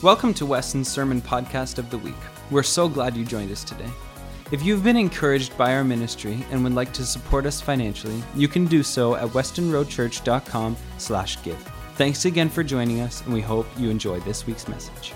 Welcome to Weston's Sermon Podcast of the Week. We're so glad you joined us today. If you've been encouraged by our ministry and would like to support us financially, you can do so at westonroadchurch.com slash give. Thanks again for joining us, and we hope you enjoy this week's message.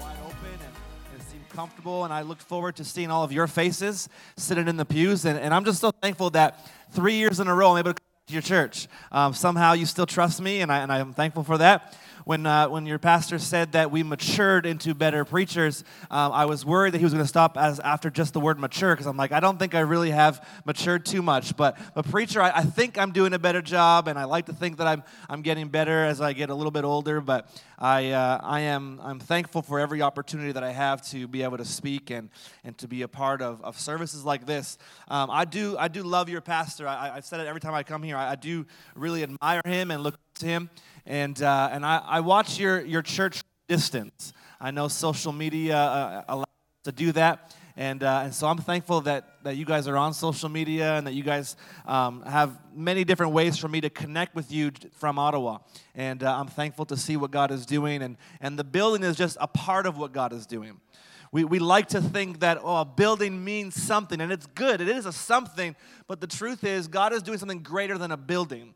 wide open and, and seemed comfortable. And I looked forward to seeing all of your faces sitting in the pews. And, and I'm just so thankful that three years in a row I'm able to come to your church. Um, somehow you still trust me, and, I, and I'm thankful for that. When, uh, when your pastor said that we matured into better preachers, um, I was worried that he was going to stop as after just the word mature because I'm like, I don't think I really have matured too much. But, but preacher, I, I think I'm doing a better job, and I like to think that I'm, I'm getting better as I get a little bit older. But I, uh, I am I'm thankful for every opportunity that I have to be able to speak and, and to be a part of, of services like this. Um, I, do, I do love your pastor. I, I've said it every time I come here. I, I do really admire him and look to him. And, uh, and I, I watch your, your church distance. I know social media uh, allows us to do that. And, uh, and so I'm thankful that, that you guys are on social media and that you guys um, have many different ways for me to connect with you from Ottawa. And uh, I'm thankful to see what God is doing. And, and the building is just a part of what God is doing. We, we like to think that, oh, a building means something, and it's good. It is a something, but the truth is, God is doing something greater than a building.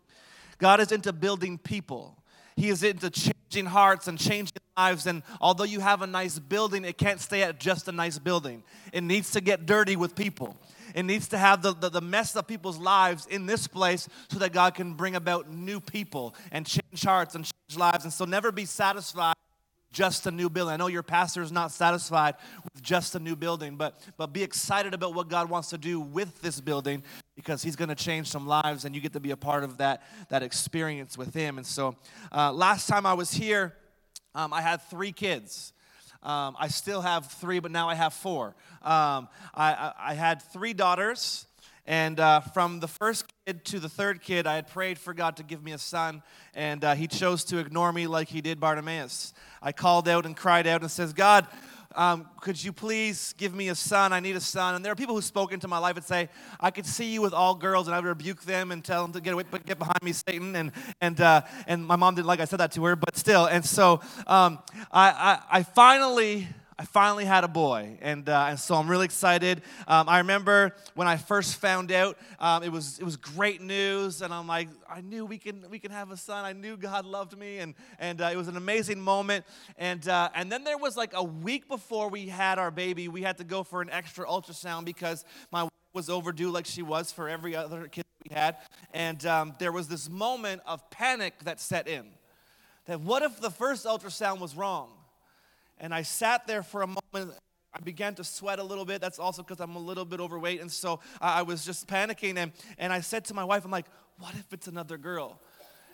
God is into building people. He is into changing hearts and changing lives. And although you have a nice building, it can't stay at just a nice building. It needs to get dirty with people. It needs to have the, the, the mess of people's lives in this place so that God can bring about new people and change hearts and change lives. And so never be satisfied just a new building. I know your pastor is not satisfied with just a new building, but, but be excited about what God wants to do with this building because He's going to change some lives and you get to be a part of that, that experience with Him. And so uh, last time I was here, um, I had three kids. Um, I still have three, but now I have four. Um, I, I, I had three daughters. And uh, from the first kid to the third kid, I had prayed for God to give me a son, and uh, he chose to ignore me like he did Bartimaeus. I called out and cried out and says, God, um, could you please give me a son? I need a son. And there are people who spoke into my life and say, I could see you with all girls, and I would rebuke them and tell them to get away, get behind me, Satan. And and uh, and my mom didn't like I said that to her, but still. And so um, I, I I finally I finally had a boy, and, uh, and so I'm really excited. Um, I remember when I first found out, um, it, was, it was great news, and I'm like, I knew we can, we can have a son. I knew God loved me, and, and uh, it was an amazing moment. And, uh, and then there was like a week before we had our baby, we had to go for an extra ultrasound because my wife was overdue like she was for every other kid we had. And um, there was this moment of panic that set in. That what if the first ultrasound was wrong? And I sat there for a moment. I began to sweat a little bit. That's also because I'm a little bit overweight. And so I was just panicking. And, and I said to my wife, I'm like, what if it's another girl?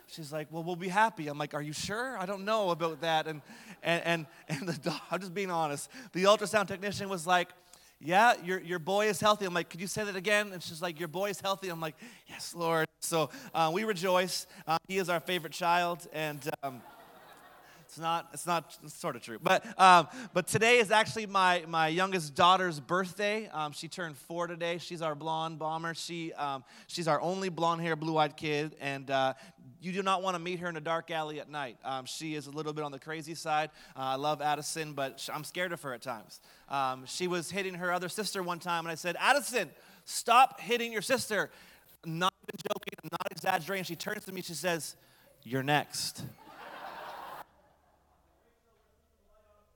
She's like, well, we'll be happy. I'm like, are you sure? I don't know about that. And, and, and, and the, I'm just being honest. The ultrasound technician was like, yeah, your, your boy is healthy. I'm like, could you say that again? And she's like, your boy is healthy. I'm like, yes, Lord. So uh, we rejoice. Uh, he is our favorite child. And... Um, it's not, it's not it's sort of true. But, um, but today is actually my, my youngest daughter's birthday. Um, she turned four today. She's our blonde bomber. She, um, she's our only blonde hair, blue eyed kid. And uh, you do not want to meet her in a dark alley at night. Um, she is a little bit on the crazy side. Uh, I love Addison, but I'm scared of her at times. Um, she was hitting her other sister one time, and I said, Addison, stop hitting your sister. Not even joking, I'm not exaggerating. She turns to me, she says, You're next.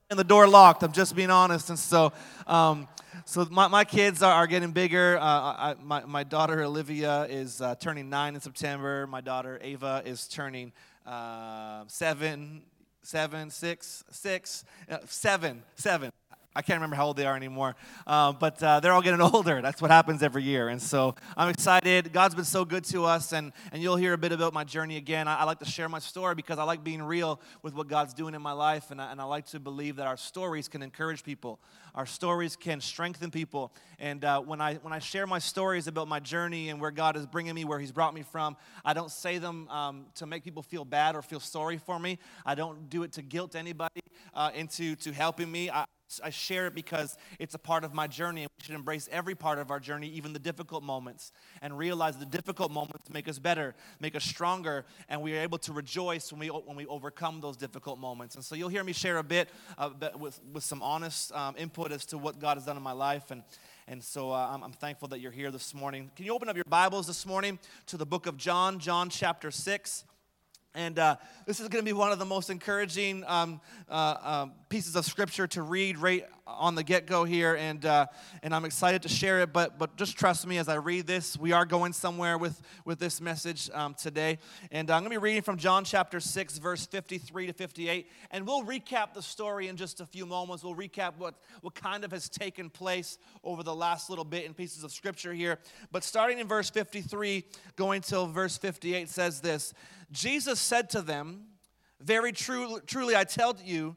And the door locked. I'm just being honest. And so, um, so my, my kids are, are getting bigger. Uh, I, my, my daughter Olivia is uh, turning nine in September. My daughter Ava is turning uh, seven, seven, six, six, uh, seven, seven. I can't remember how old they are anymore, uh, but uh, they're all getting older. That's what happens every year. And so I'm excited. God's been so good to us, and, and you'll hear a bit about my journey again. I, I like to share my story because I like being real with what God's doing in my life, and I, and I like to believe that our stories can encourage people. Our stories can strengthen people. And uh, when, I, when I share my stories about my journey and where God is bringing me, where He's brought me from, I don't say them um, to make people feel bad or feel sorry for me. I don't do it to guilt anybody uh, into to helping me. I, I share it because it's a part of my journey, and we should embrace every part of our journey, even the difficult moments, and realize the difficult moments make us better, make us stronger, and we are able to rejoice when we, when we overcome those difficult moments. And so you'll hear me share a bit uh, with, with some honest um, input as to what God has done in my life. And, and so uh, I'm, I'm thankful that you're here this morning. Can you open up your Bibles this morning to the book of John, John chapter 6? And uh, this is going to be one of the most encouraging um, uh, um, pieces of scripture to read right on the get go here. And, uh, and I'm excited to share it. But, but just trust me as I read this. We are going somewhere with, with this message um, today. And I'm going to be reading from John chapter 6, verse 53 to 58. And we'll recap the story in just a few moments. We'll recap what, what kind of has taken place over the last little bit in pieces of scripture here. But starting in verse 53, going till verse 58, says this. Jesus said to them, Very true, truly I tell you,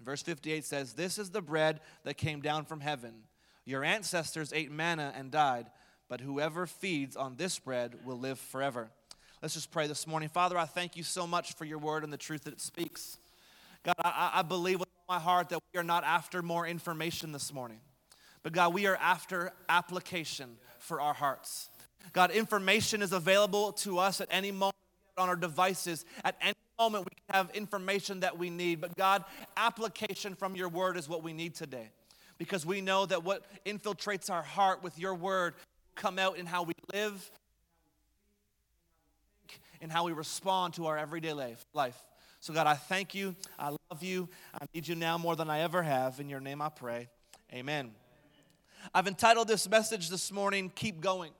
Verse 58 says, This is the bread that came down from heaven. Your ancestors ate manna and died, but whoever feeds on this bread will live forever. Let's just pray this morning. Father, I thank you so much for your word and the truth that it speaks. God, I, I believe with my heart that we are not after more information this morning, but God, we are after application for our hearts. God, information is available to us at any moment on our devices. At any moment, we have information that we need. But God, application from your word is what we need today. Because we know that what infiltrates our heart with your word come out in how we live, in how we respond to our everyday life. So, God, I thank you. I love you. I need you now more than I ever have. In your name I pray. Amen. I've entitled this message this morning, Keep Going.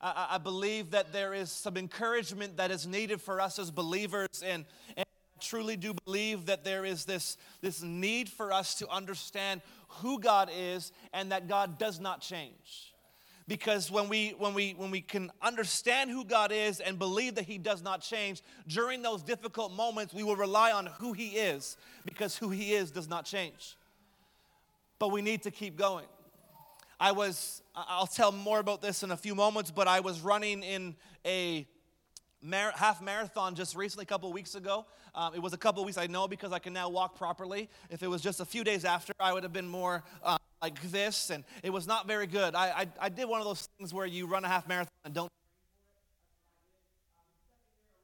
I, I believe that there is some encouragement that is needed for us as believers. And, and I truly do believe that there is this, this need for us to understand who God is and that God does not change because when we when we when we can understand who God is and believe that he does not change during those difficult moments we will rely on who he is because who he is does not change but we need to keep going I was, I'll tell more about this in a few moments, but I was running in a mar- half marathon just recently, a couple weeks ago. Um, it was a couple weeks, I know, because I can now walk properly. If it was just a few days after, I would have been more uh, like this, and it was not very good. I, I, I did one of those things where you run a half marathon and don't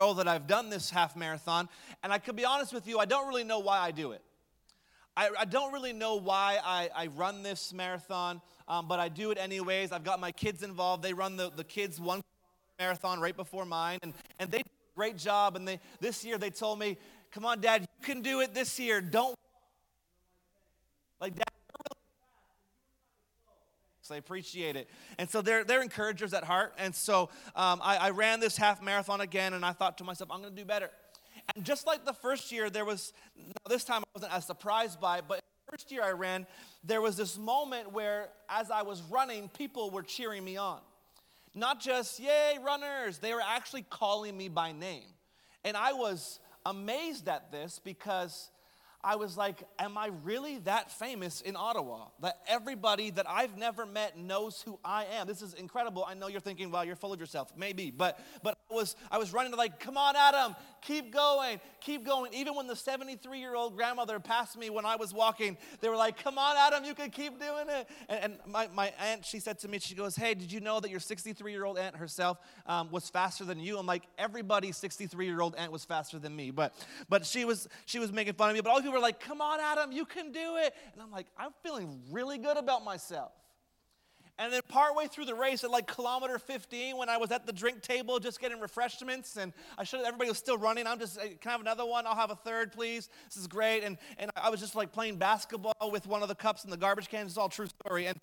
know that I've done this half marathon, and I could be honest with you, I don't really know why I do it. I, I don't really know why I, I run this marathon, um, but I do it anyways. I've got my kids involved. They run the, the kids one marathon right before mine, and, and they do a great job. And they, this year they told me, come on, Dad, you can do it this year. Don't. Like, Dad, so I appreciate it. And so they're, they're encouragers at heart. And so um, I, I ran this half marathon again, and I thought to myself, I'm going to do better. And just like the first year, there was, this time I wasn't as surprised by it, but first year I ran, there was this moment where as I was running, people were cheering me on. Not just, yay, runners, they were actually calling me by name. And I was amazed at this because I was like, am I really that famous in Ottawa? That everybody that I've never met knows who I am. This is incredible. I know you're thinking, well, you're full of yourself. Maybe, but but I was I was running to like, come on, Adam, keep going, keep going. Even when the 73-year-old grandmother passed me when I was walking, they were like, come on, Adam, you can keep doing it. And, and my, my aunt, she said to me, she goes, hey, did you know that your 63-year-old aunt herself um, was faster than you? I'm like, everybody's 63-year-old aunt was faster than me. But but she was she was making fun of me. But all people were like, come on, Adam, you can do it. And I'm like, I'm feeling really good about myself. And then partway through the race at like kilometer 15, when I was at the drink table just getting refreshments, and I should everybody was still running. I'm just, can I have another one? I'll have a third, please. This is great. And and I was just like playing basketball with one of the cups in the garbage can. It's all true story. And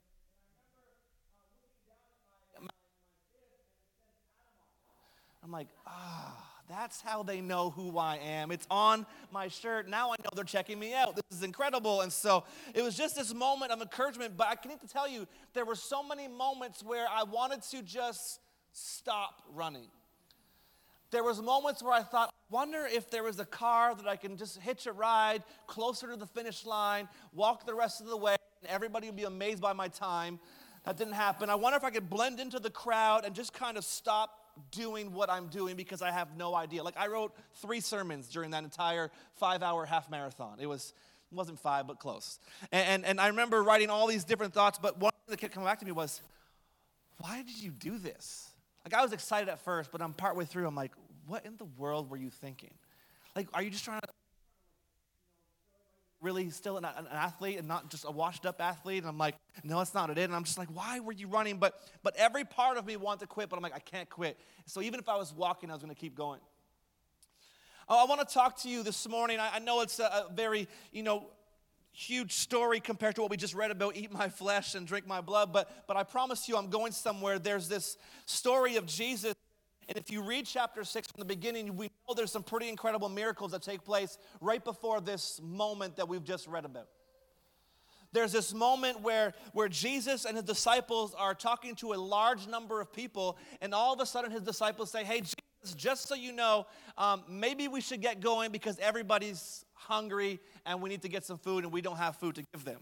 I'm like, ah, That's how they know who I am. It's on my shirt. Now I know they're checking me out. This is incredible. And so it was just this moment of encouragement. But I need to tell you, there were so many moments where I wanted to just stop running. There was moments where I thought, wonder if there was a car that I can just hitch a ride closer to the finish line, walk the rest of the way, and everybody would be amazed by my time. That didn't happen. I wonder if I could blend into the crowd and just kind of stop doing what I'm doing because I have no idea. Like I wrote three sermons during that entire five-hour half marathon. It was it wasn't five, but close. And, and, and I remember writing all these different thoughts, but one that kept coming back to me was, why did you do this? Like I was excited at first, but I'm partway through, I'm like, what in the world were you thinking? Like, are you just trying to really still an, an, athlete and not just a washed up athlete? And I'm like, no, that's not it. And I'm just like, why were you running? But but every part of me wanted to quit, but I'm like, I can't quit. So even if I was walking, I was going to keep going. Oh, I want to talk to you this morning. I, I know it's a, a very, you know, huge story compared to what we just read about eat my flesh and drink my blood but but i promise you i'm going somewhere there's this story of jesus and if you read chapter 6 from the beginning, we know there's some pretty incredible miracles that take place right before this moment that we've just read about. There's this moment where, where Jesus and his disciples are talking to a large number of people, and all of a sudden his disciples say, Hey, Jesus, just so you know, um, maybe we should get going because everybody's hungry and we need to get some food and we don't have food to give them.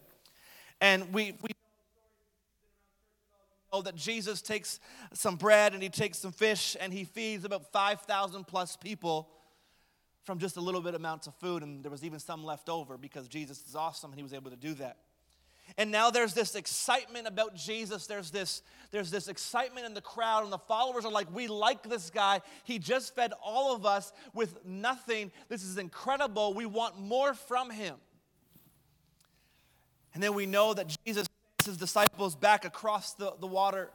And we, we know that Jesus takes some bread and he takes some fish and he feeds about 5,000 plus people from just a little bit amounts of food. And there was even some left over because Jesus is awesome and he was able to do that. And now there's this excitement about Jesus. There's this, there's this excitement in the crowd, and the followers are like, We like this guy. He just fed all of us with nothing. This is incredible. We want more from him. And then we know that Jesus his disciples back across the, the water.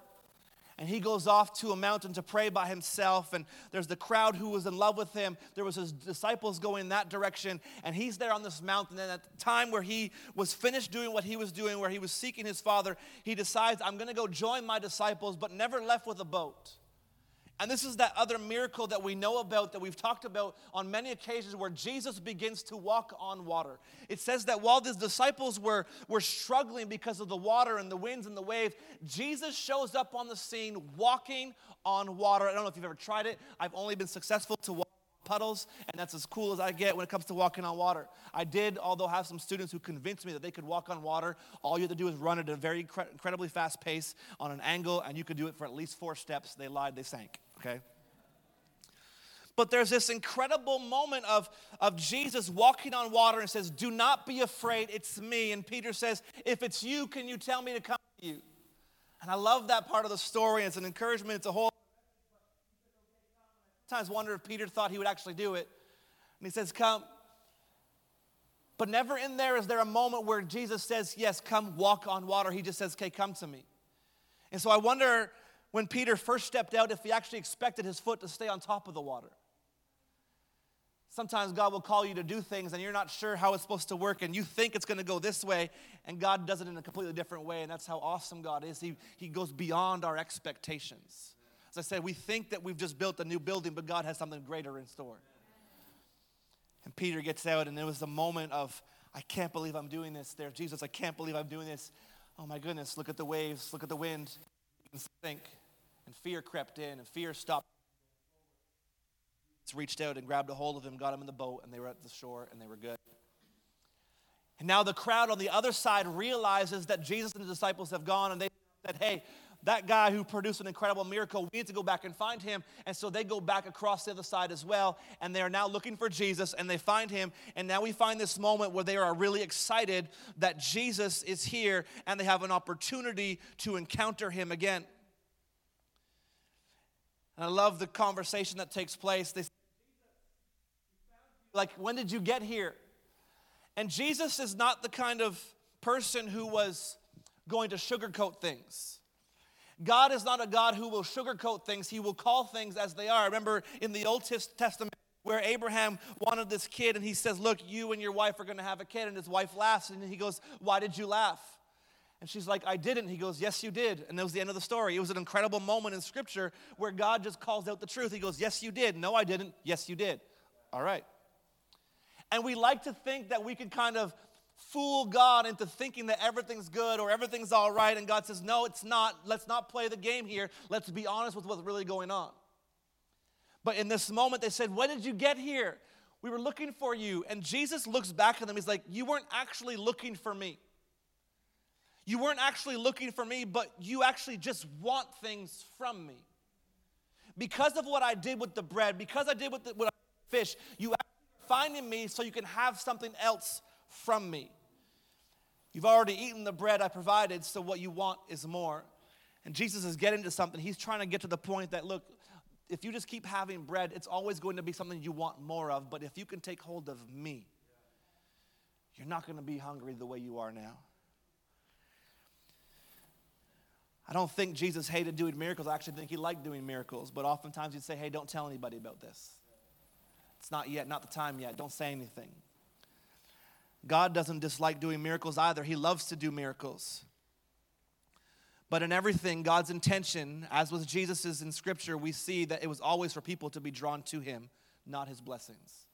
And he goes off to a mountain to pray by himself. And there's the crowd who was in love with him. There was his disciples going that direction. And he's there on this mountain. And at the time where he was finished doing what he was doing, where he was seeking his father, he decides, I'm going to go join my disciples, but never left with a boat. And this is that other miracle that we know about, that we've talked about on many occasions, where Jesus begins to walk on water. It says that while his disciples were, were struggling because of the water and the winds and the waves, Jesus shows up on the scene walking on water. I don't know if you've ever tried it. I've only been successful to walk puddles, and that's as cool as I get when it comes to walking on water. I did, although, have some students who convinced me that they could walk on water. All you have to do is run at a very incredibly fast pace on an angle, and you could do it for at least four steps. They lied, they sank okay? But there's this incredible moment of, of Jesus walking on water and says, Do not be afraid, it's me. And Peter says, If it's you, can you tell me to come to you? And I love that part of the story. It's an encouragement, it's a whole. Sometimes wonder if Peter thought he would actually do it. And he says, Come. But never in there is there a moment where Jesus says, Yes, come walk on water. He just says, Okay, come to me. And so I wonder when Peter first stepped out if he actually expected his foot to stay on top of the water. Sometimes God will call you to do things and you're not sure how it's supposed to work and you think it's going to go this way and God does it in a completely different way. And that's how awesome God is. He, he goes beyond our expectations. As I said, we think that we've just built a new building, but God has something greater in store. And Peter gets out and there was a moment of, I can't believe I'm doing this. There, Jesus, I can't believe I'm doing this. Oh my goodness, look at the waves, look at the wind. Sink and fear crept in, and fear stopped. It's reached out and grabbed a hold of him, got him in the boat, and they were at the shore, and they were good. And now the crowd on the other side realizes that Jesus and the disciples have gone, and they said, Hey, that guy who produced an incredible miracle, we need to go back and find him. And so they go back across the other side as well. And they are now looking for Jesus and they find him. And now we find this moment where they are really excited that Jesus is here and they have an opportunity to encounter him again. And I love the conversation that takes place. They say, like, when did you get here? And Jesus is not the kind of person who was going to sugarcoat things. God is not a God who will sugarcoat things. He will call things as they are. Remember in the Old Testament where Abraham wanted this kid and he says, Look, you and your wife are going to have a kid. And his wife laughs and he goes, Why did you laugh? And she's like, I didn't. He goes, Yes, you did. And that was the end of the story. It was an incredible moment in Scripture where God just calls out the truth. He goes, Yes, you did. No, I didn't. Yes, you did. All right. And we like to think that we can kind of fool God into thinking that everything's good or everything's all right. And God says, No, it's not. Let's not play the game here. Let's be honest with what's really going on. But in this moment, they said, When did you get here? We were looking for you. And Jesus looks back at them. He's like, You weren't actually looking for me. You weren't actually looking for me, but you actually just want things from me. Because of what I did with the bread, because I did with the, with fish, you finding me so you can have something else from me. You've already eaten the bread I provided, so what you want is more. And Jesus is getting to something. He's trying to get to the point that, look, if you just keep having bread, it's always going to be something you want more of. But if you can take hold of me, you're not going to be hungry the way you are now. I don't think Jesus hated doing miracles. I actually think he liked doing miracles. But oftentimes he'd say, hey, don't tell anybody about this. It's not yet, not the time yet. Don't say anything. God doesn't dislike doing miracles either. He loves to do miracles. But in everything, God's intention, as with Jesus's in Scripture, we see that it was always for people to be drawn to Him, not His blessings.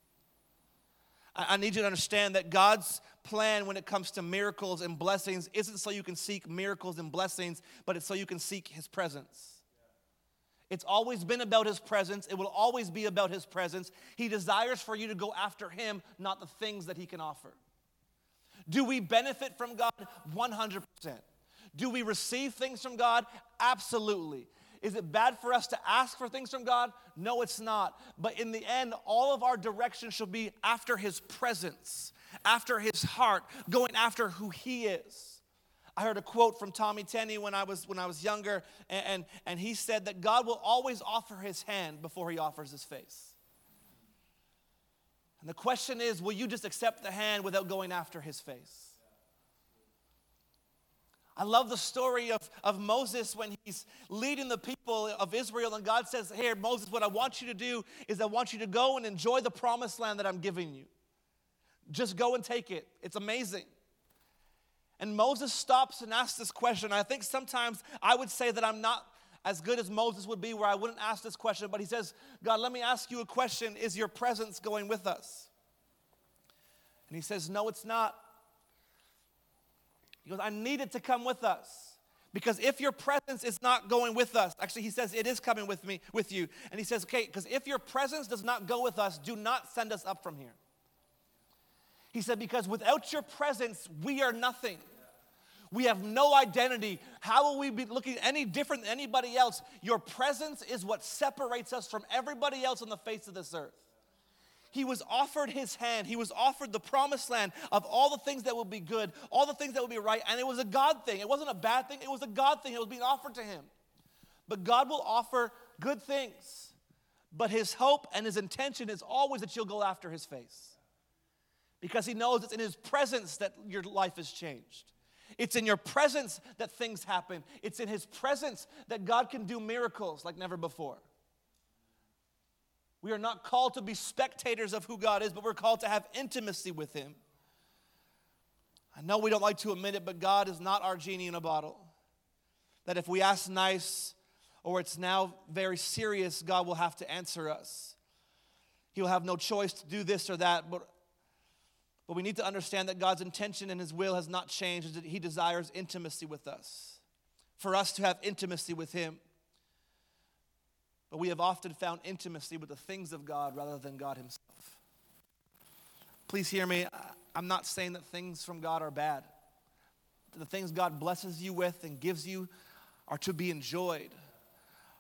I need you to understand that God's plan when it comes to miracles and blessings isn't so you can seek miracles and blessings, but it's so you can seek His presence. It's always been about His presence. It will always be about His presence. He desires for you to go after Him, not the things that He can offer. Do we benefit from God? 100%. Do we receive things from God? Absolutely. Is it bad for us to ask for things from God? No, it's not. But in the end, all of our direction should be after His presence, after His heart, going after who He is. I heard a quote from Tommy Tenney when I was, when I was younger, and, and, and he said that God will always offer His hand before He offers His face. And the question is will you just accept the hand without going after His face? I love the story of, of Moses when he's leading the people of Israel, and God says, Here, Moses, what I want you to do is I want you to go and enjoy the promised land that I'm giving you. Just go and take it. It's amazing. And Moses stops and asks this question. I think sometimes I would say that I'm not as good as Moses would be, where I wouldn't ask this question, but he says, God, let me ask you a question Is your presence going with us? And he says, No, it's not. He goes, I need it to come with us. Because if your presence is not going with us, actually, he says, it is coming with me, with you. And he says, okay, because if your presence does not go with us, do not send us up from here. He said, because without your presence, we are nothing. We have no identity. How will we be looking any different than anybody else? Your presence is what separates us from everybody else on the face of this earth. He was offered his hand. He was offered the promised land of all the things that will be good, all the things that will be right. And it was a God thing. It wasn't a bad thing, it was a God thing. It was being offered to him. But God will offer good things. But his hope and his intention is always that you'll go after his face. Because he knows it's in his presence that your life is changed. It's in your presence that things happen. It's in his presence that God can do miracles like never before. We are not called to be spectators of who God is, but we're called to have intimacy with Him. I know we don't like to admit it, but God is not our genie in a bottle. That if we ask nice or it's now very serious, God will have to answer us. He'll have no choice to do this or that, but, but we need to understand that God's intention and His will has not changed, that He desires intimacy with us. For us to have intimacy with Him. But we have often found intimacy with the things of God rather than God Himself. Please hear me. I'm not saying that things from God are bad. The things God blesses you with and gives you are to be enjoyed,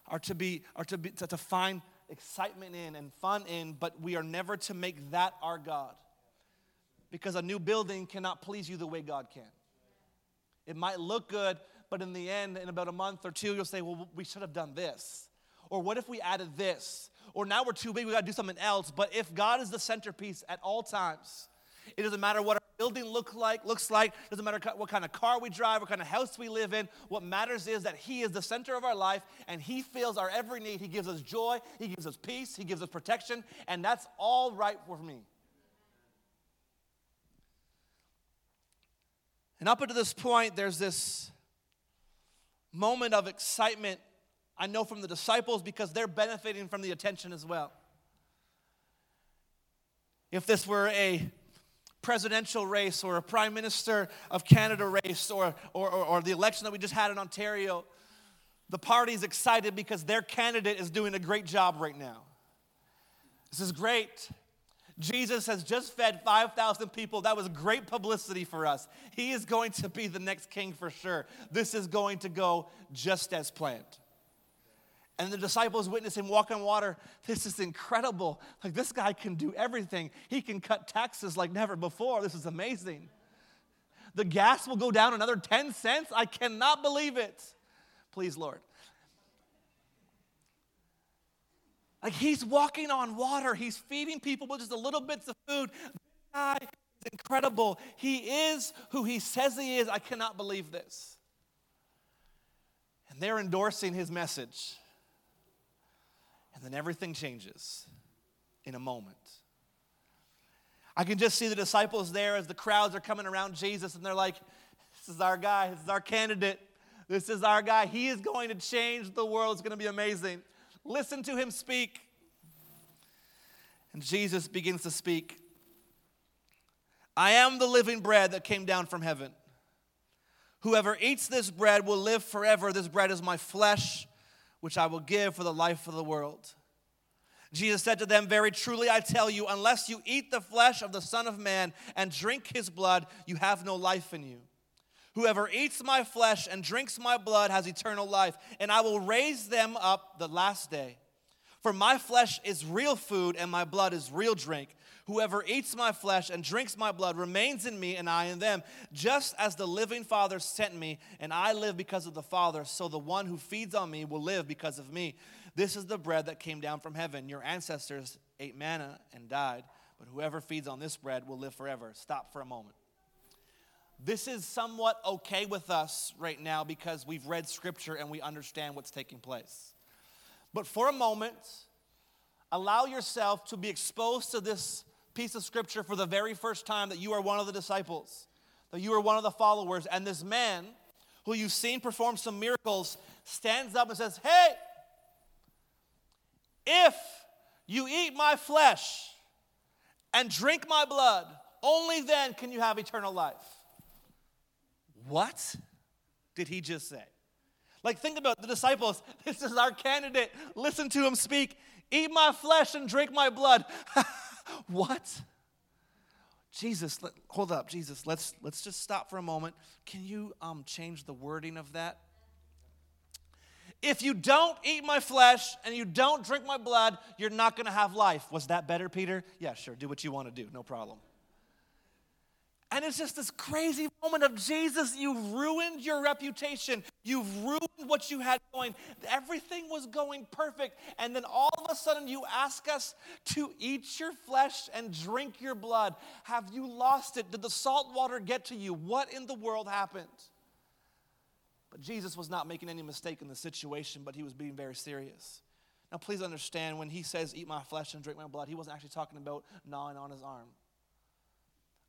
are to be, are to be to, to find excitement in and fun in, but we are never to make that our God. Because a new building cannot please you the way God can. It might look good, but in the end, in about a month or two, you'll say, Well, we should have done this. Or what if we added this? Or now we're too big, we gotta do something else. But if God is the centerpiece at all times, it doesn't matter what our building look like, looks like, doesn't matter what kind of car we drive, what kind of house we live in. What matters is that He is the center of our life and He fills our every need. He gives us joy, He gives us peace, He gives us protection, and that's all right for me. And up until this point, there's this moment of excitement, I know from the disciples, because they're benefiting from the attention as well. If this were a presidential race or a prime minister of Canada race or, or, or, or the election that we just had in Ontario, the party's excited because their candidate is doing a great job right now. This is great. Jesus has just fed 5,000 people. That was great publicity for us. He is going to be the next king for sure. This is going to go just as planned. And the disciples witness him walk on water. This is incredible. Like, this guy can do everything. He can cut taxes like never before. This is amazing. The gas will go down another 10 cents. I cannot believe it. Please, Lord. Like he's walking on water, he's feeding people with just a little bits of food. This guy is incredible. He is who he says he is. I cannot believe this. And they're endorsing his message. And then everything changes in a moment. I can just see the disciples there as the crowds are coming around Jesus and they're like, This is our guy, this is our candidate, this is our guy. He is going to change the world, it's going to be amazing. Listen to him speak. And Jesus begins to speak I am the living bread that came down from heaven. Whoever eats this bread will live forever. This bread is my flesh, which I will give for the life of the world. Jesus said to them, Very truly I tell you, unless you eat the flesh of the Son of Man and drink his blood, you have no life in you. Whoever eats my flesh and drinks my blood has eternal life, and I will raise them up the last day. For my flesh is real food, and my blood is real drink. Whoever eats my flesh and drinks my blood remains in me, and I in them. Just as the living Father sent me, and I live because of the Father, so the one who feeds on me will live because of me. This is the bread that came down from heaven. Your ancestors ate manna and died, but whoever feeds on this bread will live forever. Stop for a moment. This is somewhat okay with us right now because we've read scripture and we understand what's taking place. But for a moment, allow yourself to be exposed to this piece of scripture for the very first time that you are one of the disciples, that you are one of the followers, and this man who you've seen perform some miracles stands up and says, Hey, if you eat my flesh and drink my blood, only then can you have eternal life. What did he just say? Like, think about the disciples. This is our candidate. Listen to him speak. Eat my flesh and drink my blood. what? Jesus, let, hold up, Jesus. Let's let's just stop for a moment. Can you um, change the wording of that? If you don't eat my flesh and you don't drink my blood, you're not going to have life. Was that better, Peter? Yeah, sure. Do what you want to do. No problem. And it's just this crazy moment of Jesus, you've ruined your reputation. You've ruined what you had going. Everything was going perfect. And then all of a sudden, you ask us to eat your flesh and drink your blood. Have you lost it? Did the salt water get to you? What in the world happened? But Jesus was not making any mistake in the situation, but he was being very serious. Now, please understand when he says, Eat my flesh and drink my blood, he wasn't actually talking about gnawing on his arm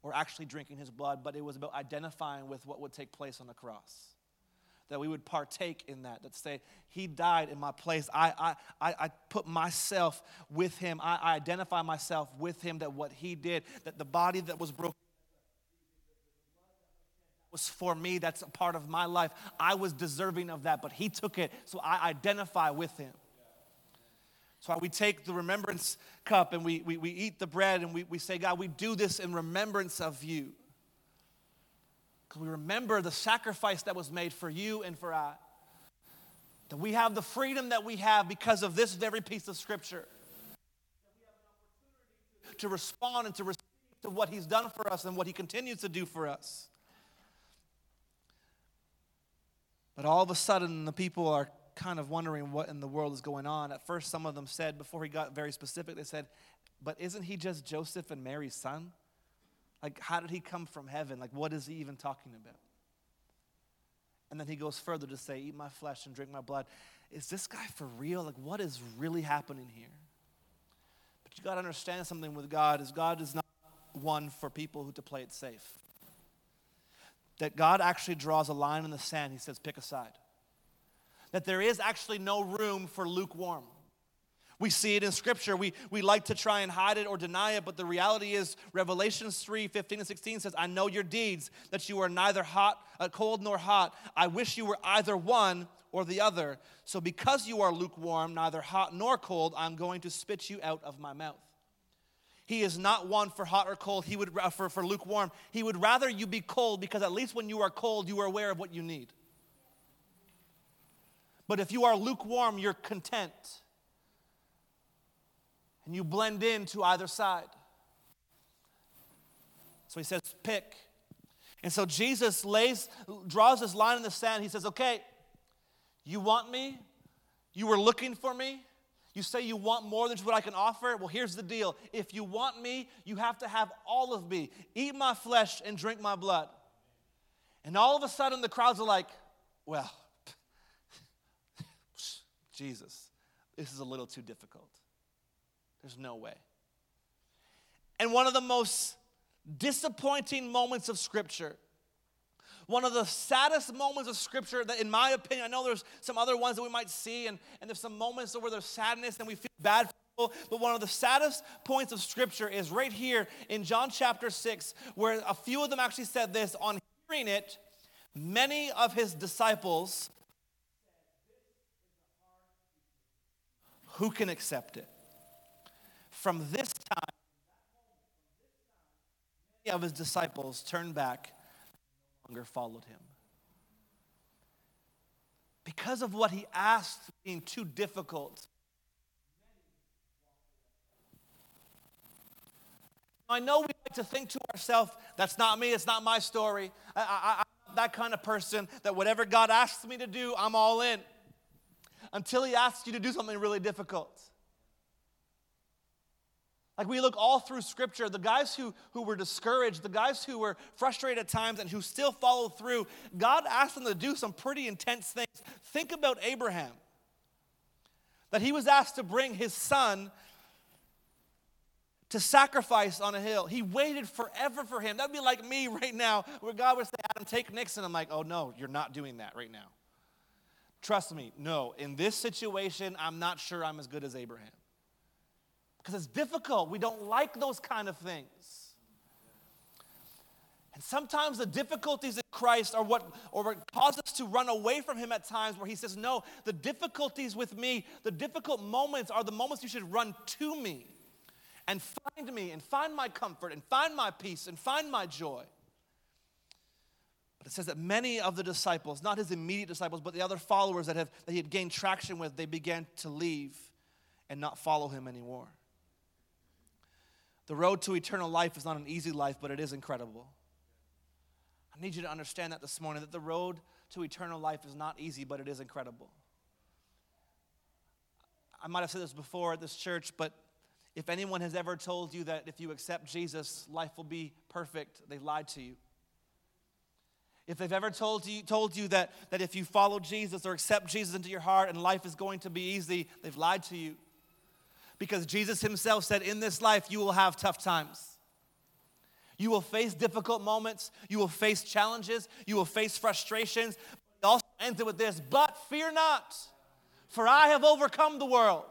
or actually drinking his blood, but it was about identifying with what would take place on the cross. That we would partake in that, that say, He died in my place. I, I, I, put myself with Him. I, I identify myself with Him, that what He did, that the body that was broken was for me. That's a part of my life. I was deserving of that, but He took it, so I identify with Him. So we take the remembrance cup and we, we, we eat the bread and we, we say, God, we do this in remembrance of you. Because we remember the sacrifice that was made for you and for I. That we have the freedom that we have because of this very piece of scripture. To respond and to receive to what he's done for us and what he continues to do for us. But all of a sudden, the people are kind of wondering what in the world is going on. At first, some of them said, before he got very specific, they said, But isn't he just Joseph and Mary's son? Like, how did he come from heaven? Like, what is he even talking about? And then he goes further to say, Eat my flesh and drink my blood. Is this guy for real? Like, what is really happening here? But you got to understand something with God is God is not one for people who to play it safe. that God actually draws a line in the sand. He says, pick a side. That there is actually no room for lukewarm. We see it in Scripture. We, we like to try and hide it or deny it, but the reality is, Revelation 3 15 and 16 says, I know your deeds, that you are neither hot, uh, cold nor hot. I wish you were either one or the other. So because you are lukewarm, neither hot nor cold, I'm going to spit you out of my mouth. He is not one for hot or cold. He would uh, for, for lukewarm. He would rather you be cold because at least when you are cold, you are aware of what you need. But if you are lukewarm, you're content. And you blend in to either side. So he says, pick. And so Jesus lays, draws this line in the sand. He says, okay, you want me? You were looking for me? You say you want more than just what I can offer? Well, here's the deal. If you want me, you have to have all of me. Eat my flesh and drink my blood. And all of a sudden, the crowds are like, well, Jesus, this is a little too difficult. There's no way. And one of the most disappointing moments of Scripture one of the saddest moments of Scripture that, in my opinion, I know there's some other ones that we might see, and, and there's some moments where there's sadness and we feel bad for people, but one of the saddest points of Scripture is right here in John chapter 6, where a few of them actually said this on hearing it, many of his disciples who can accept it? From this time, many of his disciples turned back no longer followed him. Because of what he asked being too difficult. I know we like to think to ourselves, that's not me, it's not my story. I, I'm that kind of person that whatever God asks me to do, I'm all in. Until he asks you to do something really difficult. Like we look all through scripture, the guys who, who were discouraged, the guys who were frustrated at times and who still followed through, God asked them to do some pretty intense things. Think about Abraham. That he was asked to bring his son to sacrifice on a hill. He waited forever for him. That'd be like me right now, where God would say, Adam, take Nixon. I'm like, oh no, you're not doing that right now. Trust me, no. In this situation, I'm not sure I'm as good as Abraham because it's difficult. We don't like those kind of things. And sometimes the difficulties in Christ are what, or what cause us to run away from Him at times where He says, No, the difficulties with me, the difficult moments are the moments you should run to me and find me and find my comfort and find my peace and find my joy. But it says that many of the disciples, not his immediate disciples, but the other followers that, have, that he had gained traction with, they began to leave and not follow him anymore. The road to eternal life is not an easy life, but it is incredible. I need you to understand that this morning that the road to eternal life is not easy, but it is incredible. I might have said this before at this church, but if anyone has ever told you that if you accept Jesus, life will be perfect, they lied to you. If they've ever told you, told you that, that if you follow Jesus or accept Jesus into your heart and life is going to be easy, they've lied to you because Jesus himself said, In this life, you will have tough times. You will face difficult moments. You will face challenges. You will face frustrations. It also ends it with this, but fear not, for I have overcome the world.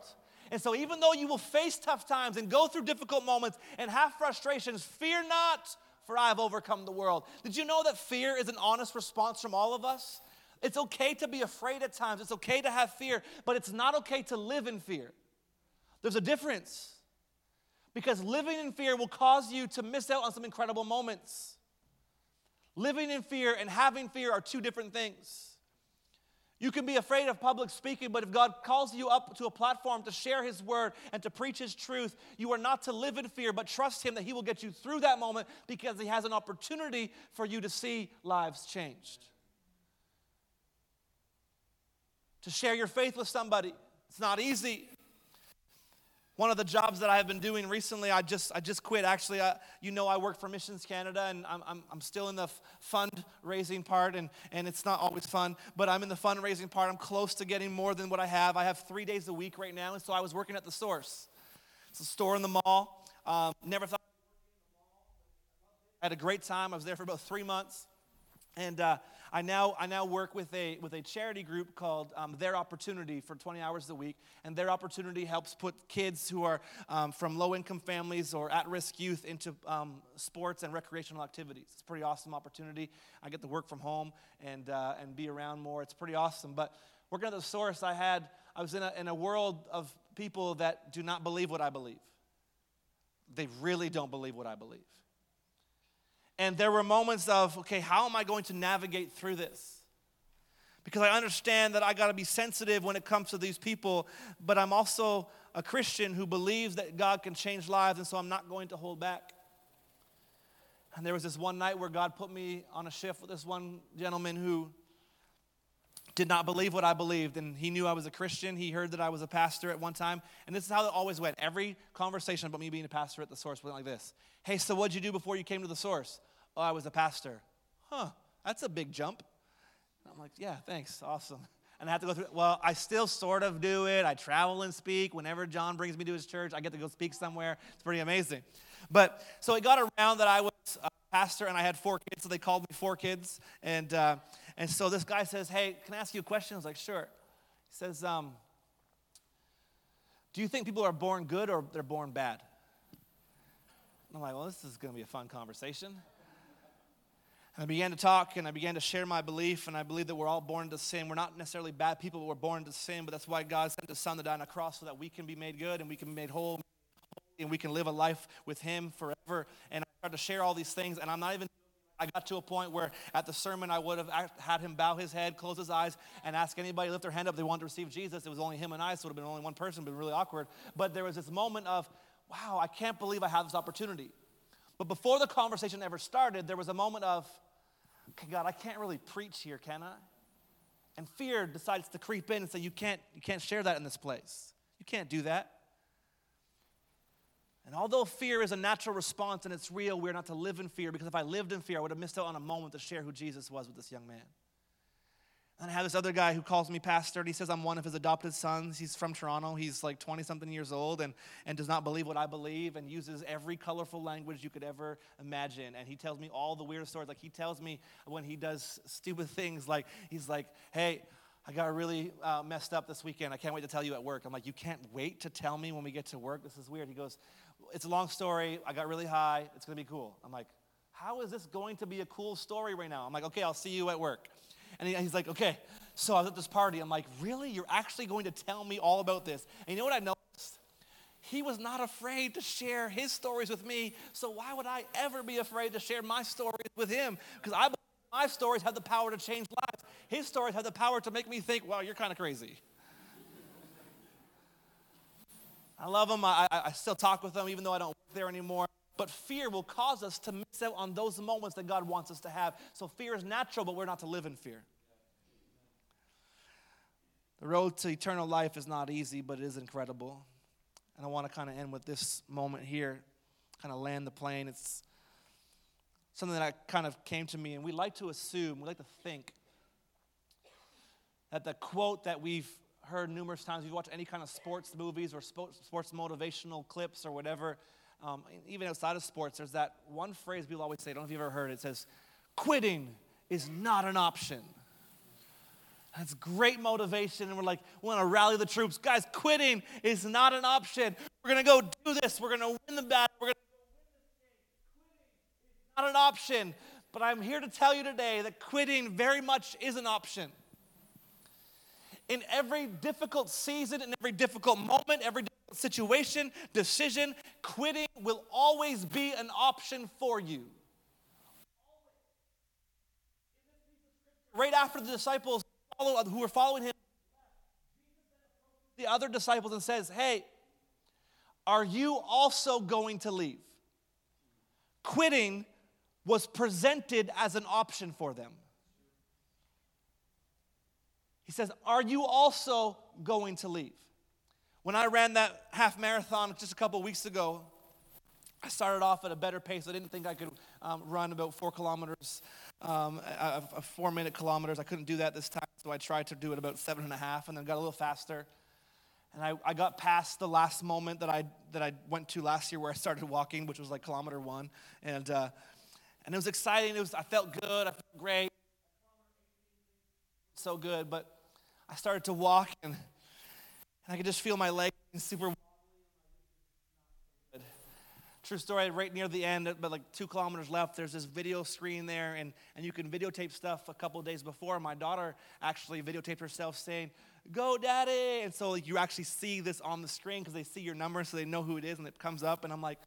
And so, even though you will face tough times and go through difficult moments and have frustrations, fear not, for I have overcome the world. Did you know that fear is an honest response from all of us? It's okay to be afraid at times, it's okay to have fear, but it's not okay to live in fear. There's a difference. Because living in fear will cause you to miss out on some incredible moments. Living in fear and having fear are two different things. You can be afraid of public speaking, but if God calls you up to a platform to share His word and to preach His truth, you are not to live in fear, but trust Him that He will get you through that moment because He has an opportunity for you to see lives changed. To share your faith with somebody, it's not easy. One of the jobs that I have been doing recently, I just, I just quit. Actually, I, you know, I work for Missions Canada, and I'm, I'm, I'm still in the fundraising part, and, and it's not always fun, but I'm in the fundraising part. I'm close to getting more than what I have. I have three days a week right now, and so I was working at the Source. It's a store in the mall. Um, never thought I had a great time. I was there for about three months. And uh, I, now, I now work with a, with a charity group called um, Their Opportunity for 20 hours a week. And Their Opportunity helps put kids who are um, from low income families or at risk youth into um, sports and recreational activities. It's a pretty awesome opportunity. I get to work from home and, uh, and be around more. It's pretty awesome. But working at the source, I had, I was in a, in a world of people that do not believe what I believe. They really don't believe what I believe. And there were moments of, okay, how am I going to navigate through this? Because I understand that I got to be sensitive when it comes to these people, but I'm also a Christian who believes that God can change lives, and so I'm not going to hold back. And there was this one night where God put me on a shift with this one gentleman who did not believe what I believed, and he knew I was a Christian. He heard that I was a pastor at one time, and this is how it always went. Every conversation about me being a pastor at the source went like this Hey, so what'd you do before you came to the source? Oh, I was a pastor. Huh, that's a big jump. I'm like, yeah, thanks, awesome. And I have to go through, well, I still sort of do it. I travel and speak. Whenever John brings me to his church, I get to go speak somewhere. It's pretty amazing. But so it got around that I was a pastor and I had four kids, so they called me four kids. And, uh, and so this guy says, hey, can I ask you a question? I was like, sure. He says, um, do you think people are born good or they're born bad? I'm like, well, this is going to be a fun conversation. I began to talk and I began to share my belief, and I believe that we're all born into sin. We're not necessarily bad people, but we're born into sin. But that's why God sent His Son to die on a cross so that we can be made good and we can be made whole and we can live a life with Him forever. And I tried to share all these things, and I'm not even. I got to a point where at the sermon I would have had him bow his head, close his eyes, and ask anybody lift their hand up they wanted to receive Jesus. It was only him and I, so it would have been only one person, but really awkward. But there was this moment of, wow, I can't believe I have this opportunity. But before the conversation ever started, there was a moment of, God, I can't really preach here, can I? And fear decides to creep in and say, you can't, you can't share that in this place. You can't do that. And although fear is a natural response and it's real, we're not to live in fear because if I lived in fear, I would have missed out on a moment to share who Jesus was with this young man. And I have this other guy who calls me pastor, and he says I'm one of his adopted sons. He's from Toronto. He's like 20 something years old and, and does not believe what I believe and uses every colorful language you could ever imagine. And he tells me all the weird stories. Like he tells me when he does stupid things, like he's like, hey, I got really uh, messed up this weekend. I can't wait to tell you at work. I'm like, you can't wait to tell me when we get to work? This is weird. He goes, it's a long story. I got really high. It's going to be cool. I'm like, how is this going to be a cool story right now? I'm like, okay, I'll see you at work. And he's like, okay. So I was at this party. I'm like, really? You're actually going to tell me all about this? And you know what I noticed? He was not afraid to share his stories with me. So why would I ever be afraid to share my stories with him? Because I believe my stories have the power to change lives. His stories have the power to make me think, wow, you're kind of crazy. I love him. I, I, still talk with him, even though I don't work there anymore. But fear will cause us to miss out on those moments that God wants us to have. So fear is natural, but we're not to live in fear. The road to eternal life is not easy, but it is incredible. And I want to kind of end with this moment here, kind of land the plane. It's something that kind of came to me, and we like to assume, we like to think that the quote that we've heard numerous times, we've watched any kind of sports movies or sports motivational clips or whatever, um, even outside of sports, there's that one phrase people always say, I don't know if you've ever heard it, it says, quitting is not an option. That's great motivation, and we're like, we want to rally the troops. Guys, quitting is not an option. We're going to go do this. We're going to win the battle. We're going to win Quitting is not an option. But I'm here to tell you today that quitting very much is an option. In every difficult season, in every difficult moment, every situation, decision, quitting will always be an option for you. Right after the disciples follow, who were following him, the other disciples and says, Hey, are you also going to leave? Quitting was presented as an option for them. He says, Are you also going to leave? When I ran that half marathon just a couple weeks ago, I started off at a better pace. I didn't think I could um, run about four kilometers, um, a, a four minute kilometers. I couldn't do that this time, so I tried to do it about seven and a half and then got a little faster. And I, I got past the last moment that I, that I went to last year where I started walking, which was like kilometer one. And, uh, and it was exciting. It was, I felt good. I felt great. so good, but I started to walk and, and I could just feel my legs super True story, right near the end, but like two kilometers left, there's this video screen there, and, and you can videotape stuff a couple days before. My daughter actually videotaped herself saying, Go, daddy. And so like, you actually see this on the screen because they see your number, so they know who it is, and it comes up. And I'm like,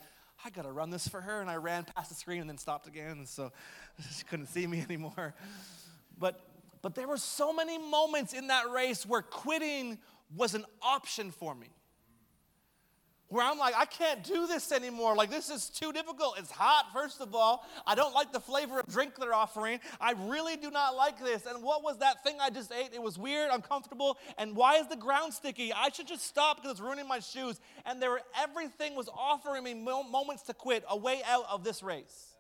I got to run this for her. And I ran past the screen and then stopped again. And so she couldn't see me anymore. But, but there were so many moments in that race where quitting was an option for me where I'm like, I can't do this anymore. Like, this is too difficult. It's hot, first of all. I don't like the flavor of drink they're offering. I really do not like this. And what was that thing I just ate? It was weird, uncomfortable. And why is the ground sticky? I should just stop because it's ruining my shoes. And there were, everything was offering me moments to quit, a way out of this race.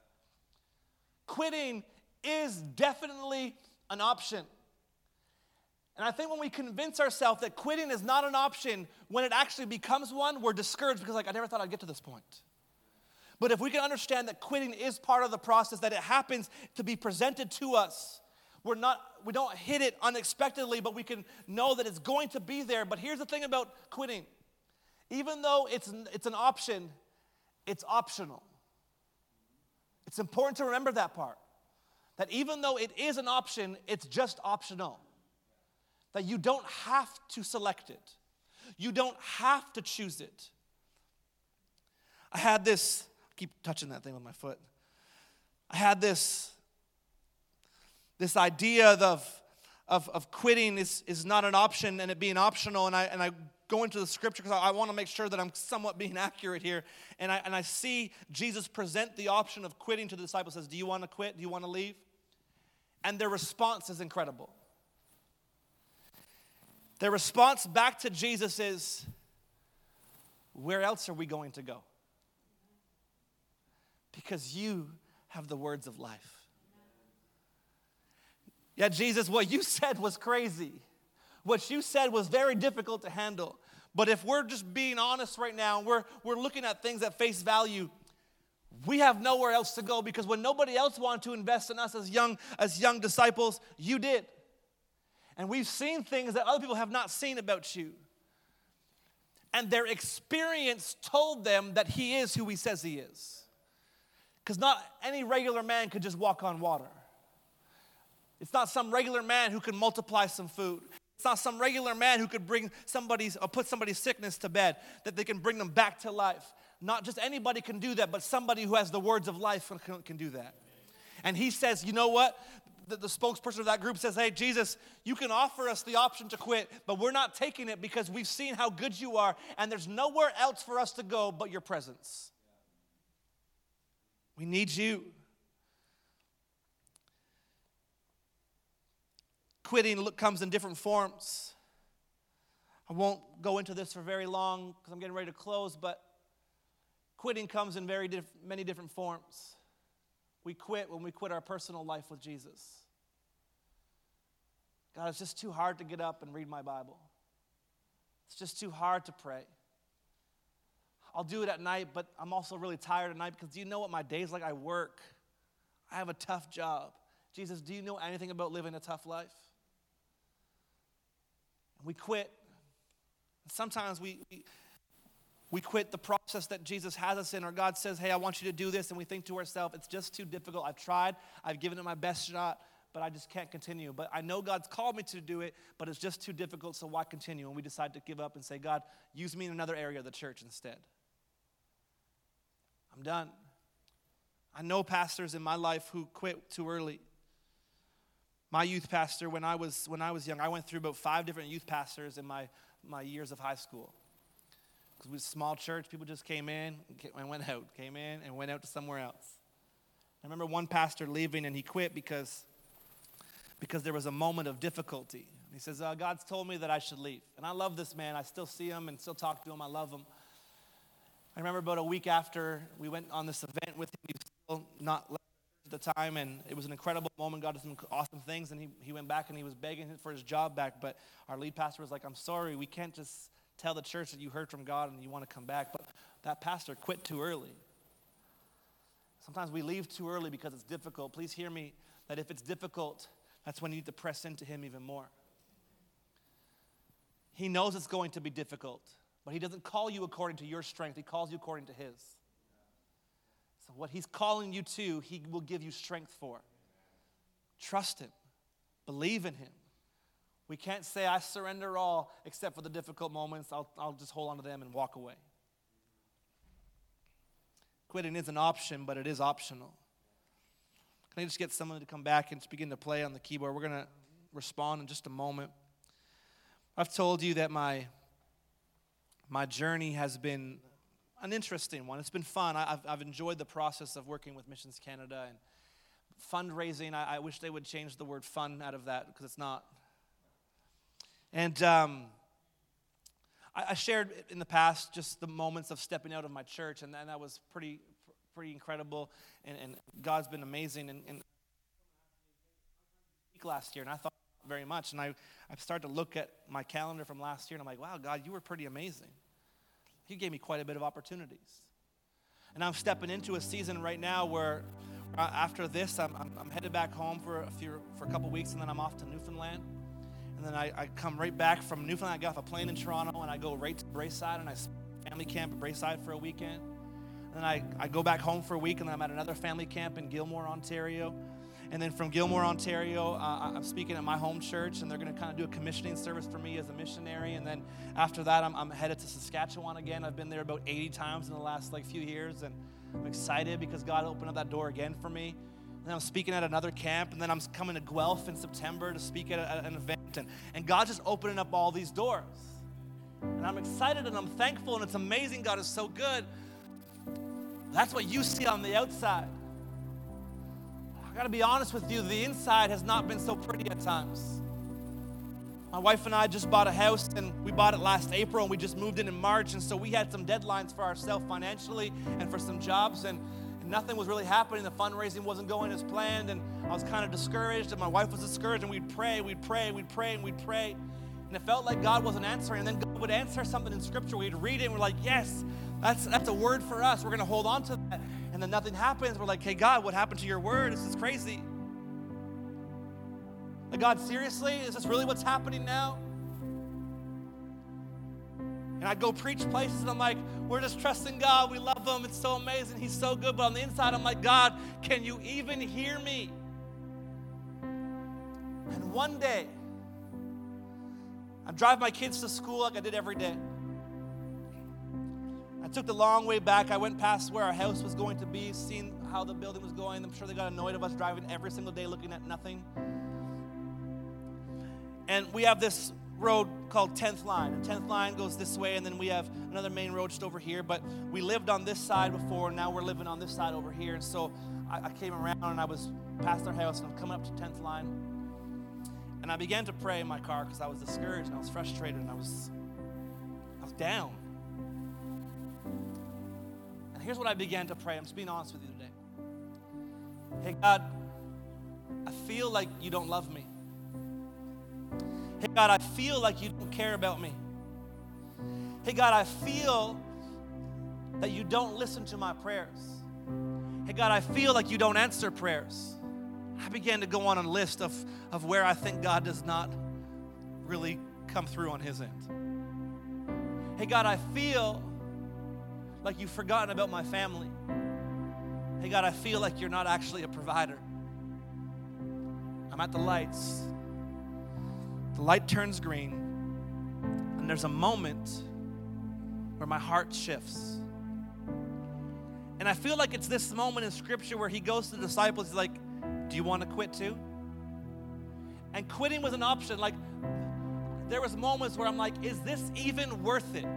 Quitting is definitely an option. And I think when we convince ourselves that quitting is not an option, when it actually becomes one, we're discouraged because, like, I never thought I'd get to this point. But if we can understand that quitting is part of the process, that it happens to be presented to us, we're not, we don't hit it unexpectedly, but we can know that it's going to be there. But here's the thing about quitting even though it's, it's an option, it's optional. It's important to remember that part. That even though it is an option, it's just optional that you don't have to select it, you don't have to choose it. I had this, I keep touching that thing with my foot. I had this, this idea of, of, of quitting is, is not an option and it being optional. And I, and I go into the scripture because I, I want to make sure that I'm somewhat being accurate here. And I, and I see Jesus present the option of quitting to the disciples. Says, Do you want to quit? Do you want to leave? And their response is incredible. Their response back to Jesus is, Where else are we going to go? Because you have the words of life. Yeah, Jesus, what you said was crazy. What you said was very difficult to handle. But if we're just being honest right now, we're, we're looking at things at face value, we have nowhere else to go because when nobody else wanted to invest in us as young, as young disciples, you did. And we've seen things that other people have not seen about you. And their experience told them that he is who he says he is. Because not any regular man could just walk on water. It's not some regular man who can multiply some food. It's not some regular man who could bring somebody's or put somebody's sickness to bed, that they can bring them back to life. Not just anybody can do that, but somebody who has the words of life can, can do that. And he says, you know what? The, the spokesperson of that group says, Hey, Jesus, you can offer us the option to quit, but we're not taking it because we've seen how good you are, and there's nowhere else for us to go but your presence. We need you. Quitting comes in different forms. I won't go into this for very long because I'm getting ready to close, but quitting comes in very diff- many different forms. We quit when we quit our personal life with Jesus. God, it's just too hard to get up and read my Bible. It's just too hard to pray. I'll do it at night, but I'm also really tired at night because do you know what my day's like? I work, I have a tough job. Jesus, do you know anything about living a tough life? And we quit. Sometimes we, we, we quit the process that Jesus has us in, or God says, Hey, I want you to do this, and we think to ourselves, It's just too difficult. I've tried, I've given it my best shot but I just can't continue. But I know God's called me to do it, but it's just too difficult, so why continue? And we decide to give up and say, God, use me in another area of the church instead. I'm done. I know pastors in my life who quit too early. My youth pastor, when I was, when I was young, I went through about five different youth pastors in my, my years of high school. Because we was a small church, people just came in and went out, came in and went out to somewhere else. I remember one pastor leaving and he quit because because there was a moment of difficulty. He says, uh, God's told me that I should leave. And I love this man. I still see him and still talk to him. I love him. I remember about a week after we went on this event with him, he was still not at the time, and it was an incredible moment. God did some awesome things, and he, he went back and he was begging for his job back. But our lead pastor was like, I'm sorry, we can't just tell the church that you heard from God and you want to come back. But that pastor quit too early. Sometimes we leave too early because it's difficult. Please hear me that if it's difficult, That's when you need to press into Him even more. He knows it's going to be difficult, but He doesn't call you according to your strength, He calls you according to His. So, what He's calling you to, He will give you strength for. Trust Him, believe in Him. We can't say, I surrender all except for the difficult moments. I'll, I'll just hold on to them and walk away. Quitting is an option, but it is optional. Can I just get someone to come back and begin to play on the keyboard? We're going to respond in just a moment. I've told you that my, my journey has been an interesting one. It's been fun. I, have I've enjoyed the process of working with Missions Canada and fundraising. I, I wish they would change the word fun out of that because it's not. And um, I, I, shared in the past just the moments of stepping out of my church, and, and that was pretty, pretty incredible. And, and God's been amazing. And, and last year, and I thought very much. And I, I started to look at my calendar from last year, and I'm like, wow, God, you were pretty amazing. You gave me quite a bit of opportunities. And I'm stepping into a season right now where uh, after this, I'm, I'm, I'm, headed back home for a, few, for a couple weeks, and then I'm off to Newfoundland. And then I, I come right back from Newfoundland. I get off a plane in Toronto, and I go right to Braeside, and I family camp at Braeside for a weekend. And then I, I go back home for a week, and then I'm at another family camp in Gilmore, Ontario. And then from Gilmore, Ontario, uh, I'm speaking at my home church, and they're going to kind of do a commissioning service for me as a missionary. And then after that, I'm, I'm headed to Saskatchewan again. I've been there about 80 times in the last like few years, and I'm excited because God opened up that door again for me. And then I'm speaking at another camp, and then I'm coming to Guelph in September to speak at, a, at an event. And, and God's just opening up all these doors. And I'm excited and I'm thankful, and it's amazing. God is so good. That's what you see on the outside. I gotta be honest with you, the inside has not been so pretty at times. My wife and I just bought a house and we bought it last April and we just moved in in March. And so we had some deadlines for ourselves financially and for some jobs. And, and nothing was really happening. The fundraising wasn't going as planned. And I was kind of discouraged. And my wife was discouraged. And we'd pray, we'd pray, we'd pray, and we'd pray. And it felt like God wasn't answering. And then God would answer something in Scripture. We'd read it and we're like, yes, that's, that's a word for us. We're going to hold on to that and then nothing happens. We're like, hey, God, what happened to your word? This is crazy. Like, God, seriously? Is this really what's happening now? And I'd go preach places and I'm like, we're just trusting God. We love Him. It's so amazing. He's so good. But on the inside, I'm like, God, can you even hear me? And one day, I drive my kids to school like I did every day. I took the long way back. I went past where our house was going to be, seeing how the building was going. I'm sure they got annoyed of us driving every single day looking at nothing. And we have this road called 10th Line. And 10th Line goes this way, and then we have another main road just over here. But we lived on this side before, and now we're living on this side over here. And so I, I came around and I was past our house, and I'm coming up to 10th Line. And I began to pray in my car because I was discouraged and I was frustrated and I was, I was down. And here's what I began to pray. I'm just being honest with you today. Hey, God, I feel like you don't love me. Hey, God, I feel like you don't care about me. Hey, God, I feel that you don't listen to my prayers. Hey, God, I feel like you don't answer prayers. I began to go on a list of, of where I think God does not really come through on his end. Hey, God, I feel like you've forgotten about my family. Hey, God, I feel like you're not actually a provider. I'm at the lights. The light turns green, and there's a moment where my heart shifts. And I feel like it's this moment in Scripture where he goes to the disciples, he's like, Do you want to quit too? And quitting was an option. Like, there was moments where I'm like, Is this even worth it?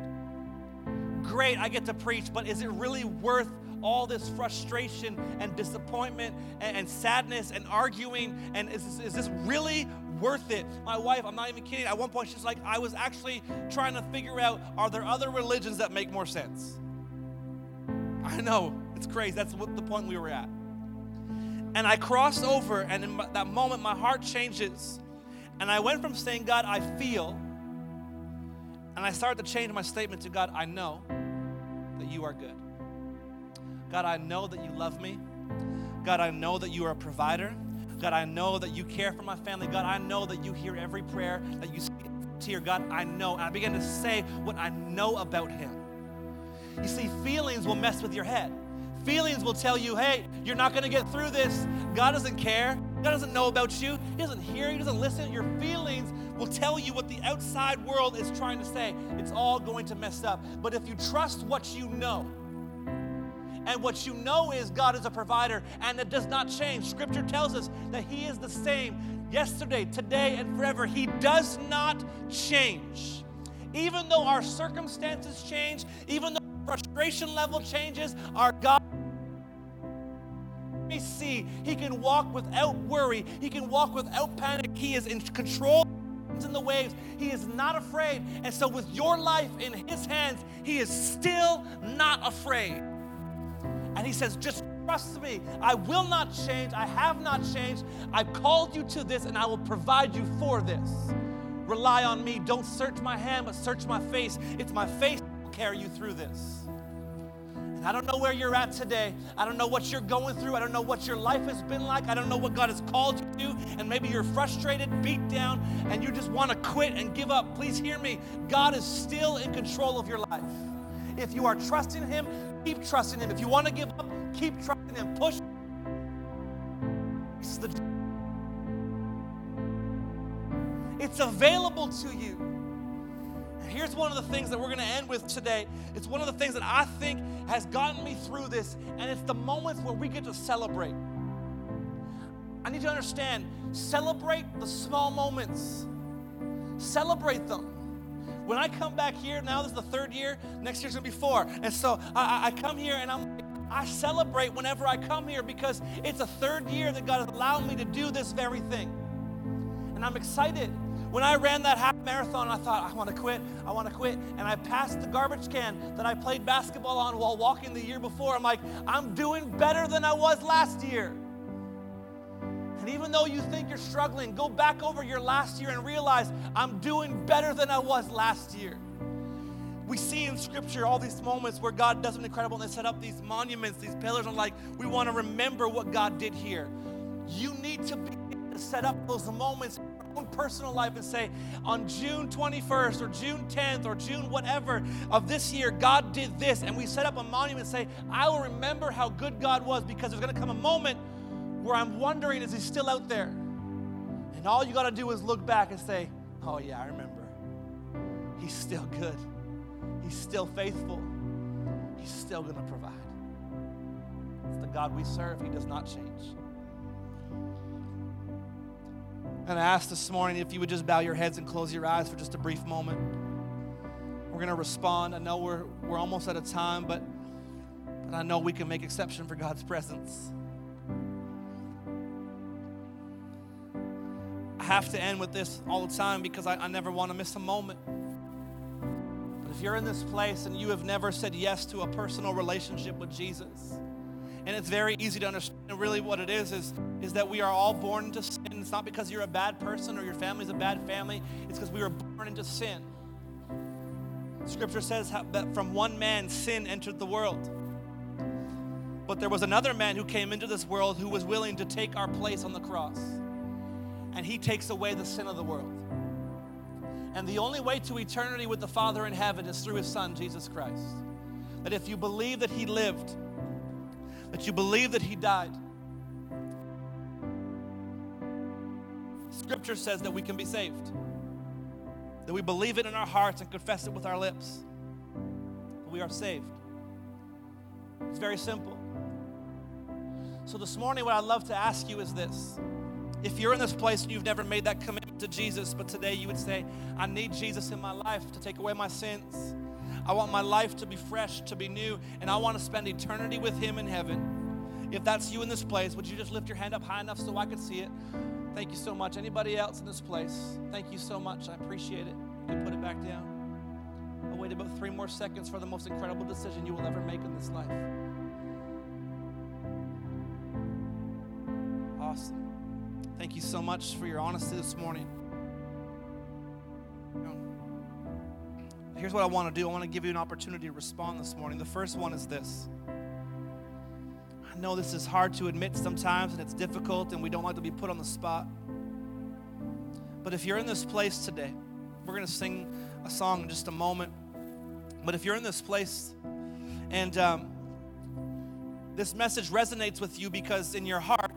great, I get to preach, but is it really worth all this frustration and disappointment and, and sadness and arguing? And is this, is this really worth it? My wife, I'm not even kidding, at one point she's like, I was actually trying to figure out are there other religions that make more sense? I know, it's crazy. That's what the point we were at. And I crossed over, and in that moment, my heart changes. And I went from saying, God, I feel, and I started to change my statement to God, I know that you are good. God, I know that you love me. God, I know that you are a provider. God, I know that you care for my family. God, I know that you hear every prayer, that you speak to your God, I know. And I began to say what I know about him. You see, feelings will mess with your head. Feelings will tell you, hey, you're not going to get through this. God doesn't care. God doesn't know about you. He doesn't hear. He doesn't listen. Your feelings will tell you what the outside world is trying to say. It's all going to mess up. But if you trust what you know, and what you know is God is a provider and it does not change. Scripture tells us that He is the same yesterday, today, and forever. He does not change. Even though our circumstances change, even though frustration level changes, our God we see he can walk without worry. He can walk without panic. He is in control in the waves. He is not afraid. And so, with your life in His hands, He is still not afraid. And He says, Just trust me. I will not change. I have not changed. I've called you to this, and I will provide you for this. Rely on me. Don't search my hand, but search my face. It's my face carry you through this. I don't know where you're at today. I don't know what you're going through. I don't know what your life has been like. I don't know what God has called you to. And maybe you're frustrated, beat down, and you just want to quit and give up. Please hear me. God is still in control of your life. If you are trusting Him, keep trusting Him. If you want to give up, keep trusting Him. Push. It's available to you. Here's one of the things that we're going to end with today. It's one of the things that I think has gotten me through this, and it's the moments where we get to celebrate. I need to understand celebrate the small moments, celebrate them. When I come back here, now this is the third year, next year's gonna be four. And so I, I come here and I'm I celebrate whenever I come here because it's a third year that God has allowed me to do this very thing. And I'm excited. When I ran that half marathon, I thought, I want to quit, I want to quit. And I passed the garbage can that I played basketball on while walking the year before. I'm like, I'm doing better than I was last year. And even though you think you're struggling, go back over your last year and realize I'm doing better than I was last year. We see in Scripture all these moments where God does something incredible and they set up these monuments, these pillars, and like, we want to remember what God did here. You need to be able to set up those moments own personal life and say, on June 21st or June 10th or June whatever of this year, God did this. And we set up a monument and say, I will remember how good God was because there's going to come a moment where I'm wondering, is He still out there? And all you got to do is look back and say, oh, yeah, I remember. He's still good. He's still faithful. He's still going to provide. It's the God we serve. He does not change. And I ask this morning if you would just bow your heads and close your eyes for just a brief moment. We're going to respond. I know we're, we're almost out of time, but, but I know we can make exception for God's presence. I have to end with this all the time because I, I never want to miss a moment. But if you're in this place and you have never said yes to a personal relationship with Jesus, and it's very easy to understand really what it is is, is that we are all born into sin it's not because you're a bad person or your family's a bad family. It's because we were born into sin. Scripture says that from one man sin entered the world. But there was another man who came into this world who was willing to take our place on the cross. And he takes away the sin of the world. And the only way to eternity with the Father in heaven is through his Son, Jesus Christ. That if you believe that he lived, that you believe that he died, Scripture says that we can be saved, that we believe it in our hearts and confess it with our lips. We are saved. It's very simple. So, this morning, what I'd love to ask you is this. If you're in this place and you've never made that commitment to Jesus, but today you would say, I need Jesus in my life to take away my sins. I want my life to be fresh, to be new, and I want to spend eternity with Him in heaven. If that's you in this place, would you just lift your hand up high enough so I can see it? Thank you so much. Anybody else in this place? Thank you so much. I appreciate it. You put it back down. I'll wait about three more seconds for the most incredible decision you will ever make in this life. Awesome. Thank you so much for your honesty this morning. Here's what I want to do I want to give you an opportunity to respond this morning. The first one is this I know this is hard to admit sometimes and it's difficult and we don't like to be put on the spot. But if you're in this place today, we're going to sing a song in just a moment. But if you're in this place and um, this message resonates with you because in your heart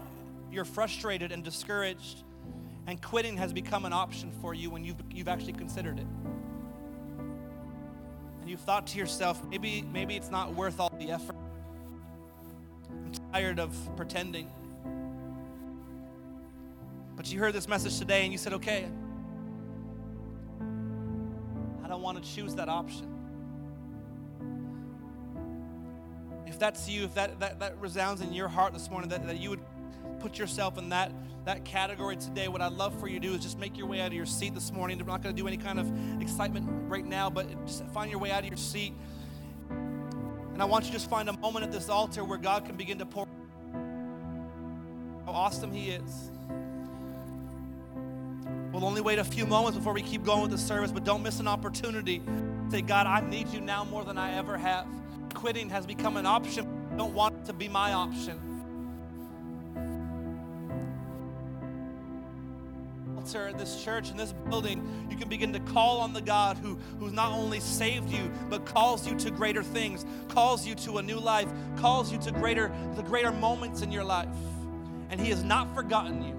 you're frustrated and discouraged, and quitting has become an option for you when you've, you've actually considered it. And you've thought to yourself, maybe, maybe it's not worth all the effort. I'm tired of pretending. But you heard this message today and you said, okay, I don't want to choose that option. If that's you, if that, that, that resounds in your heart this morning, that, that you would put yourself in that, that category today, what I'd love for you to do is just make your way out of your seat this morning. We're not going to do any kind of excitement right now, but just find your way out of your seat. And I want you to just find a moment at this altar where God can begin to pour how awesome He is. We'll only wait a few moments before we keep going with the service, but don't miss an opportunity. Say, God, I need you now more than I ever have. Quitting has become an option. I don't want it to be my option. Altar in this church, in this building, you can begin to call on the God who, who's not only saved you, but calls you to greater things, calls you to a new life, calls you to greater, the greater moments in your life. And He has not forgotten you.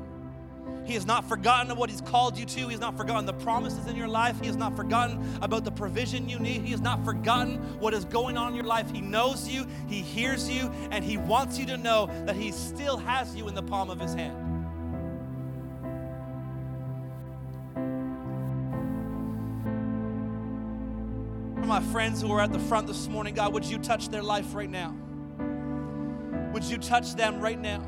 He has not forgotten what He's called you to. He has not forgotten the promises in your life. He has not forgotten about the provision you need. He has not forgotten what is going on in your life. He knows you, He hears you, and He wants you to know that He still has you in the palm of His hand. My friends who are at the front this morning, God, would you touch their life right now? Would you touch them right now?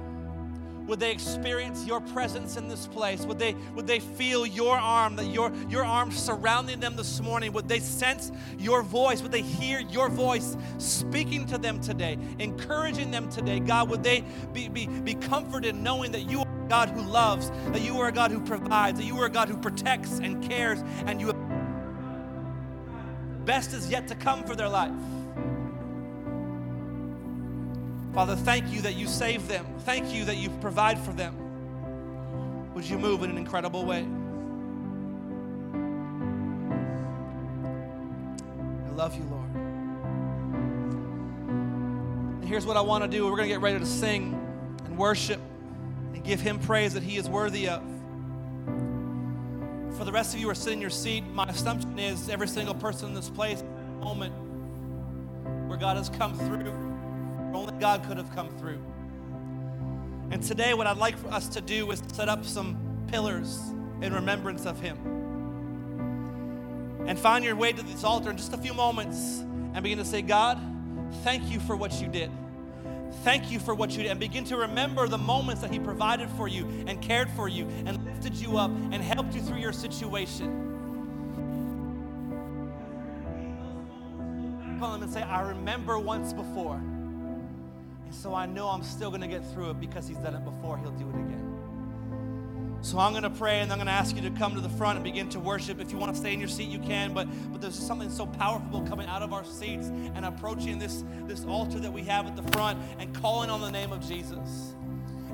Would they experience your presence in this place? Would they, would they feel your arm, that your, your arm surrounding them this morning? Would they sense your voice? Would they hear your voice speaking to them today, encouraging them today? God, would they be, be, be comforted knowing that you are a God who loves, that you are a God who provides, that you are a God who protects and cares, and you best is yet to come for their life. Father, thank you that you save them. Thank you that you provide for them. Would you move in an incredible way? I love you, Lord. And here's what I want to do we're going to get ready to sing and worship and give Him praise that He is worthy of for the rest of you who are sitting in your seat, my assumption is every single person in this place, moment where God has come through, only God could have come through. And today, what I'd like for us to do is set up some pillars in remembrance of Him. And find your way to this altar in just a few moments and begin to say, God, thank you for what you did. Thank you for what you did. And begin to remember the moments that He provided for you and cared for you and lifted you up and helped you through your situation. Call Him and say, I remember once before. And so I know I'm still going to get through it because He's done it before. He'll do it again. So I'm going to pray and I'm going to ask you to come to the front and begin to worship. If you want to stay in your seat, you can, but, but there's something so powerful coming out of our seats and approaching this, this altar that we have at the front and calling on the name of Jesus.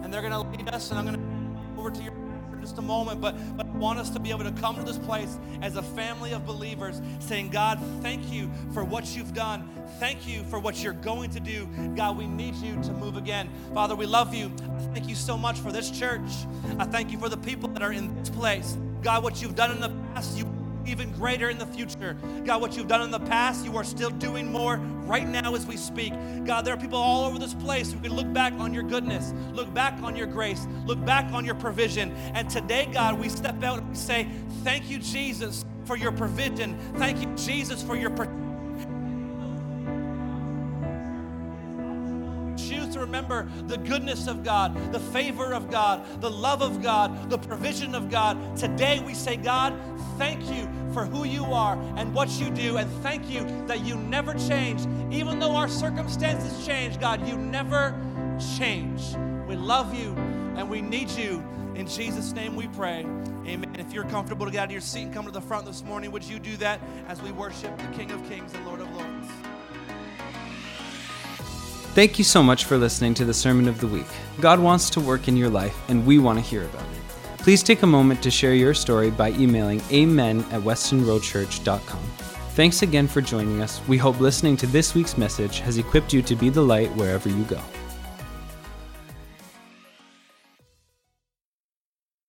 And they're going to lead us, and I'm going to over to your just a moment, but, but I want us to be able to come to this place as a family of believers saying, God, thank you for what you've done. Thank you for what you're going to do. God, we need you to move again. Father, we love you. thank you so much for this church. I thank you for the people that are in this place. God, what you've done in the past, you even greater in the future. God, what you've done in the past, you are still doing more right now as we speak. God, there are people all over this place who can look back on your goodness, look back on your grace, look back on your provision. And today, God, we step out and we say, Thank you, Jesus, for your provision. Thank you, Jesus, for your protection. To remember the goodness of God, the favor of God, the love of God, the provision of God. Today we say, God, thank you for who you are and what you do. And thank you that you never change. Even though our circumstances change, God, you never change. We love you and we need you. In Jesus' name we pray. Amen. If you're comfortable to get out of your seat and come to the front this morning, would you do that as we worship the King of Kings and Lord of Lords? Thank you so much for listening to the Sermon of the Week. God wants to work in your life, and we want to hear about it. Please take a moment to share your story by emailing amen at westonroadchurch.com. Thanks again for joining us. We hope listening to this week's message has equipped you to be the light wherever you go.